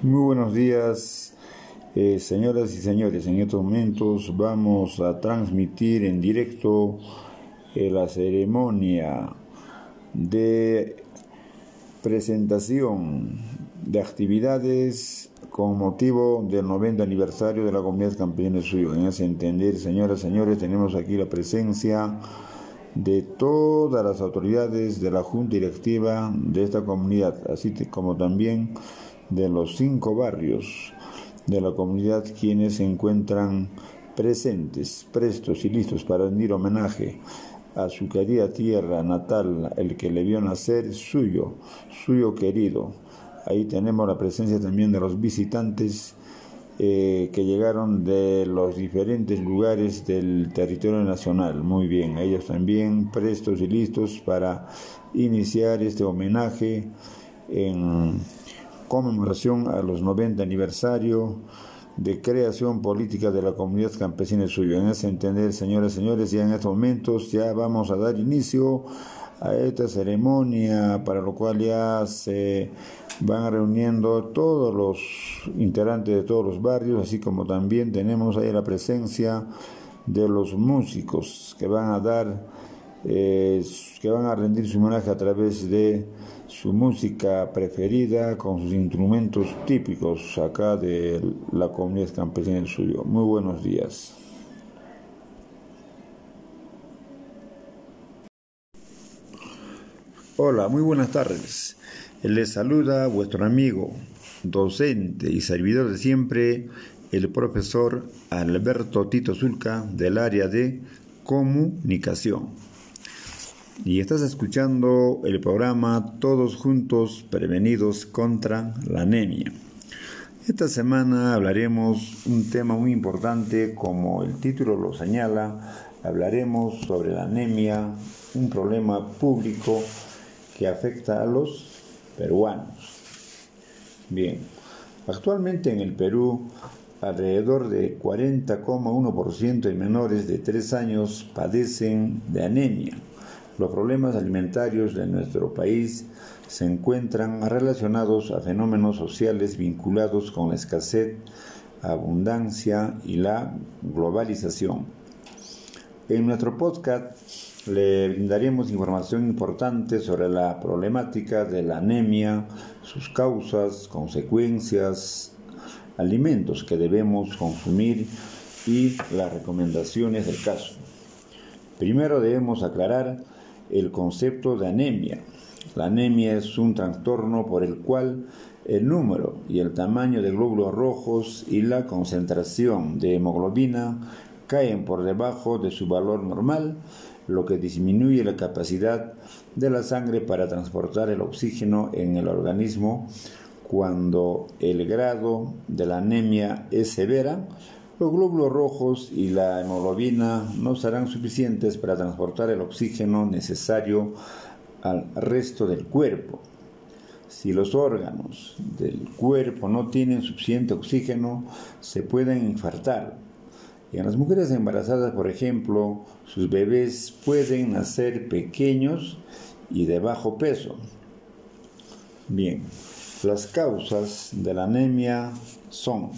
Muy buenos días, eh, señoras y señores. En estos momentos vamos a transmitir en directo eh, la ceremonia de presentación de actividades con motivo del 90 aniversario de la Comunidad Campesina Suyo. En ese entender, señoras y señores, tenemos aquí la presencia de todas las autoridades de la Junta Directiva de esta comunidad, así como también de los cinco barrios de la comunidad quienes se encuentran presentes, prestos y listos para rendir homenaje a su querida tierra natal, el que le vio nacer, suyo, suyo querido. Ahí tenemos la presencia también de los visitantes eh, que llegaron de los diferentes lugares del territorio nacional. Muy bien, ellos también prestos y listos para iniciar este homenaje en conmemoración a los 90 aniversario de creación política de la comunidad campesina suyo. En ese entender, señores y señores, ya en estos momentos ya vamos a dar inicio a esta ceremonia para lo cual ya se van reuniendo todos los integrantes de todos los barrios, así como también tenemos ahí la presencia de los músicos que van a dar, eh, que van a rendir su homenaje a través de su música preferida con sus instrumentos típicos acá de la comunidad campesina del suyo. Muy buenos días. Hola, muy buenas tardes. Les saluda vuestro amigo, docente y servidor de siempre, el profesor Alberto Tito Zulca del área de comunicación y estás escuchando el programa Todos Juntos Prevenidos contra la Anemia. Esta semana hablaremos un tema muy importante, como el título lo señala, hablaremos sobre la anemia, un problema público que afecta a los peruanos. Bien, actualmente en el Perú alrededor de 40,1% de menores de 3 años padecen de anemia los problemas alimentarios de nuestro país se encuentran relacionados a fenómenos sociales vinculados con la escasez, abundancia y la globalización. En nuestro podcast le brindaremos información importante sobre la problemática de la anemia, sus causas, consecuencias, alimentos que debemos consumir y las recomendaciones del caso. Primero debemos aclarar el concepto de anemia. La anemia es un trastorno por el cual el número y el tamaño de glóbulos rojos y la concentración de hemoglobina caen por debajo de su valor normal, lo que disminuye la capacidad de la sangre para transportar el oxígeno en el organismo. Cuando el grado de la anemia es severa, los glóbulos rojos y la hemoglobina no serán suficientes para transportar el oxígeno necesario al resto del cuerpo. Si los órganos del cuerpo no tienen suficiente oxígeno, se pueden infartar. Y en las mujeres embarazadas, por ejemplo, sus bebés pueden nacer pequeños y de bajo peso. Bien, las causas de la anemia son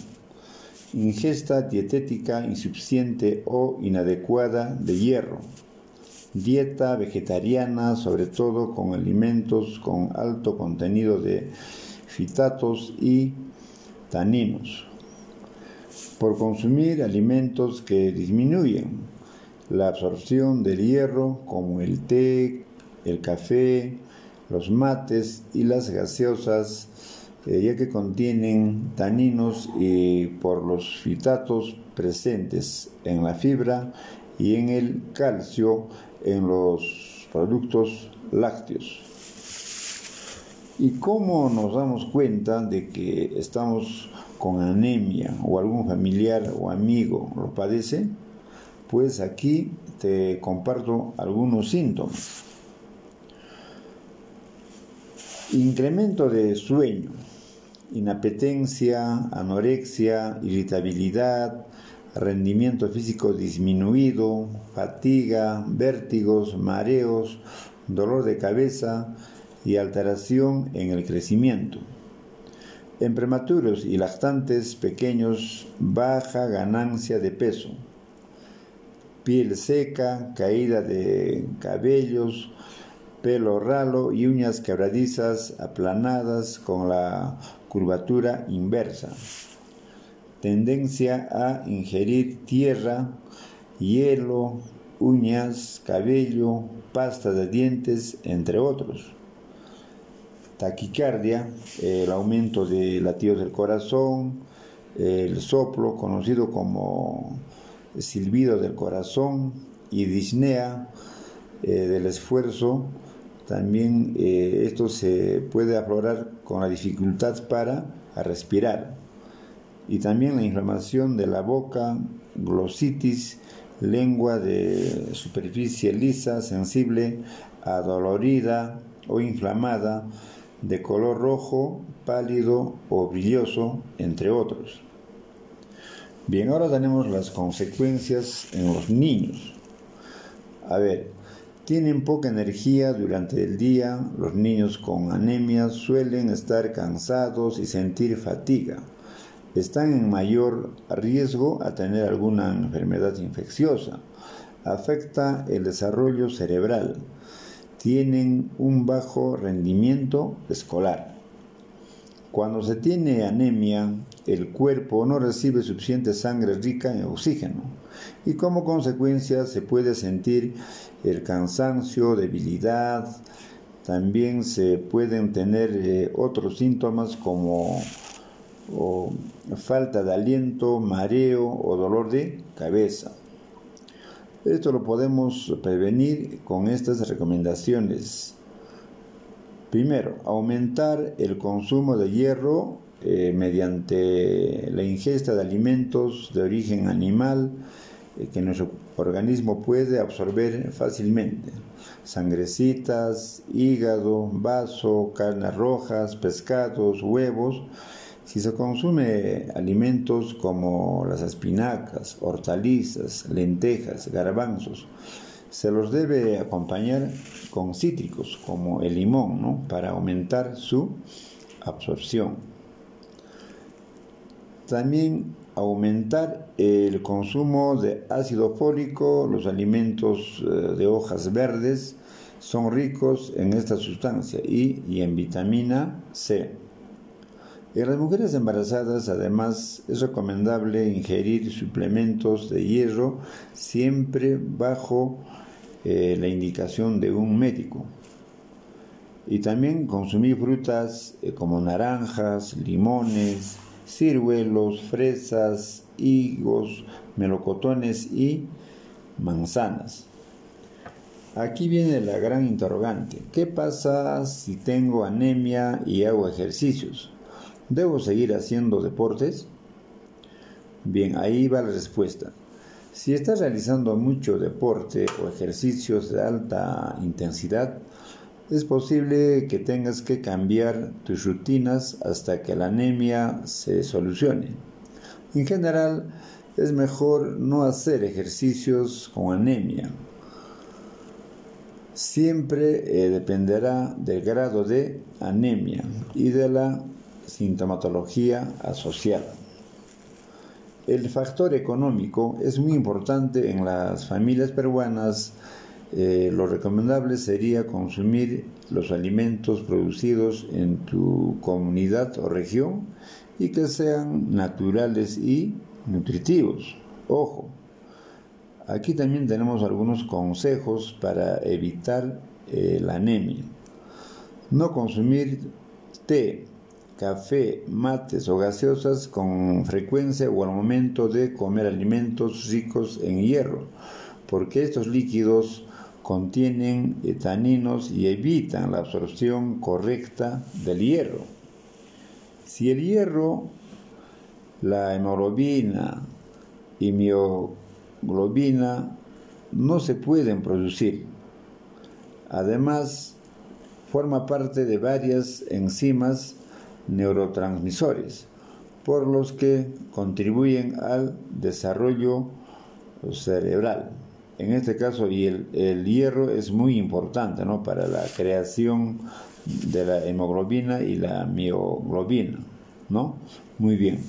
ingesta dietética insuficiente o inadecuada de hierro, dieta vegetariana, sobre todo con alimentos con alto contenido de fitatos y taninos, por consumir alimentos que disminuyen la absorción del hierro como el té, el café, los mates y las gaseosas ya que contienen taninos y por los fitatos presentes en la fibra y en el calcio en los productos lácteos. ¿Y cómo nos damos cuenta de que estamos con anemia o algún familiar o amigo lo padece? Pues aquí te comparto algunos síntomas. Incremento de sueño, inapetencia, anorexia, irritabilidad, rendimiento físico disminuido, fatiga, vértigos, mareos, dolor de cabeza y alteración en el crecimiento. En prematuros y lactantes pequeños, baja ganancia de peso, piel seca, caída de cabellos, pelo ralo y uñas quebradizas aplanadas con la curvatura inversa. Tendencia a ingerir tierra, hielo, uñas, cabello, pasta de dientes, entre otros. Taquicardia, el aumento de latidos del corazón, el soplo, conocido como silbido del corazón, y disnea eh, del esfuerzo. También eh, esto se puede aflorar con la dificultad para respirar. Y también la inflamación de la boca, glositis, lengua de superficie lisa, sensible, adolorida o inflamada, de color rojo, pálido o brilloso, entre otros. Bien, ahora tenemos las consecuencias en los niños. A ver, tienen poca energía durante el día, los niños con anemia suelen estar cansados y sentir fatiga están en mayor riesgo a tener alguna enfermedad infecciosa. Afecta el desarrollo cerebral. Tienen un bajo rendimiento escolar. Cuando se tiene anemia, el cuerpo no recibe suficiente sangre rica en oxígeno y como consecuencia se puede sentir el cansancio, debilidad, también se pueden tener eh, otros síntomas como falta de aliento, mareo o dolor de cabeza. Esto lo podemos prevenir con estas recomendaciones. Primero, aumentar el consumo de hierro eh, mediante la ingesta de alimentos de origen animal eh, que nuestro organismo puede absorber fácilmente. Sangrecitas, hígado, vaso, carnes rojas, pescados, huevos si se consume alimentos como las espinacas, hortalizas, lentejas, garbanzos, se los debe acompañar con cítricos como el limón para aumentar su absorción. También aumentar el consumo de ácido fólico, los alimentos eh, de hojas verdes son ricos en esta sustancia y, y en vitamina C. En las mujeres embarazadas, además, es recomendable ingerir suplementos de hierro siempre bajo eh, la indicación de un médico. Y también consumir frutas eh, como naranjas, limones, ciruelos, fresas, higos, melocotones y manzanas. Aquí viene la gran interrogante. ¿Qué pasa si tengo anemia y hago ejercicios? ¿Debo seguir haciendo deportes? Bien, ahí va la respuesta. Si estás realizando mucho deporte o ejercicios de alta intensidad, es posible que tengas que cambiar tus rutinas hasta que la anemia se solucione. En general, es mejor no hacer ejercicios con anemia. Siempre eh, dependerá del grado de anemia y de la sintomatología asociada. El factor económico es muy importante en las familias peruanas. Eh, lo recomendable sería consumir los alimentos producidos en tu comunidad o región y que sean naturales y nutritivos. Ojo, aquí también tenemos algunos consejos para evitar eh, la anemia. No consumir té, café, mates o gaseosas con frecuencia o al momento de comer alimentos ricos en hierro, porque estos líquidos contienen etaninos y evitan la absorción correcta del hierro. Si el hierro, la hemoglobina y mioglobina no se pueden producir, además forma parte de varias enzimas neurotransmisores, por los que contribuyen al desarrollo cerebral. En este caso, y el, hierro es muy importante ¿no? para la creación de la hemoglobina y la mioglobina. ¿no? Muy bien.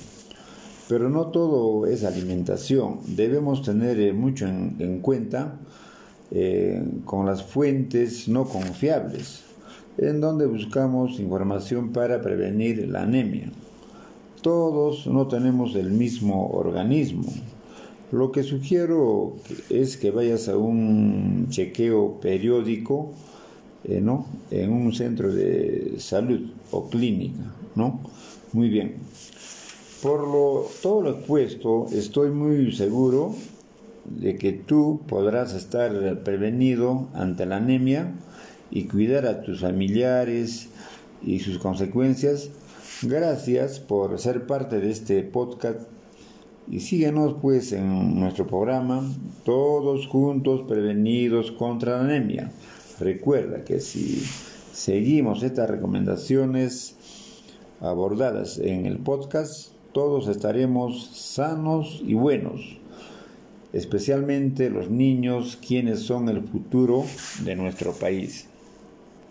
Pero no todo es alimentación. Debemos tener eh, mucho en, cuenta eh, con las fuentes no confiables, en donde buscamos información para prevenir la anemia. Todos no tenemos el mismo organismo. Lo que sugiero es que vayas a un chequeo periódico eh, ¿no? en un centro de salud o clínica. ¿no? Muy bien. Por lo, todo lo expuesto, estoy muy seguro de que tú podrás estar prevenido ante la anemia y cuidar a tus familiares y sus consecuencias. Gracias por ser parte de este podcast y síguenos pues en nuestro programa Todos juntos prevenidos contra la anemia. Recuerda que si seguimos estas recomendaciones abordadas en el podcast, todos estaremos sanos y buenos, especialmente los niños quienes son el futuro de nuestro país.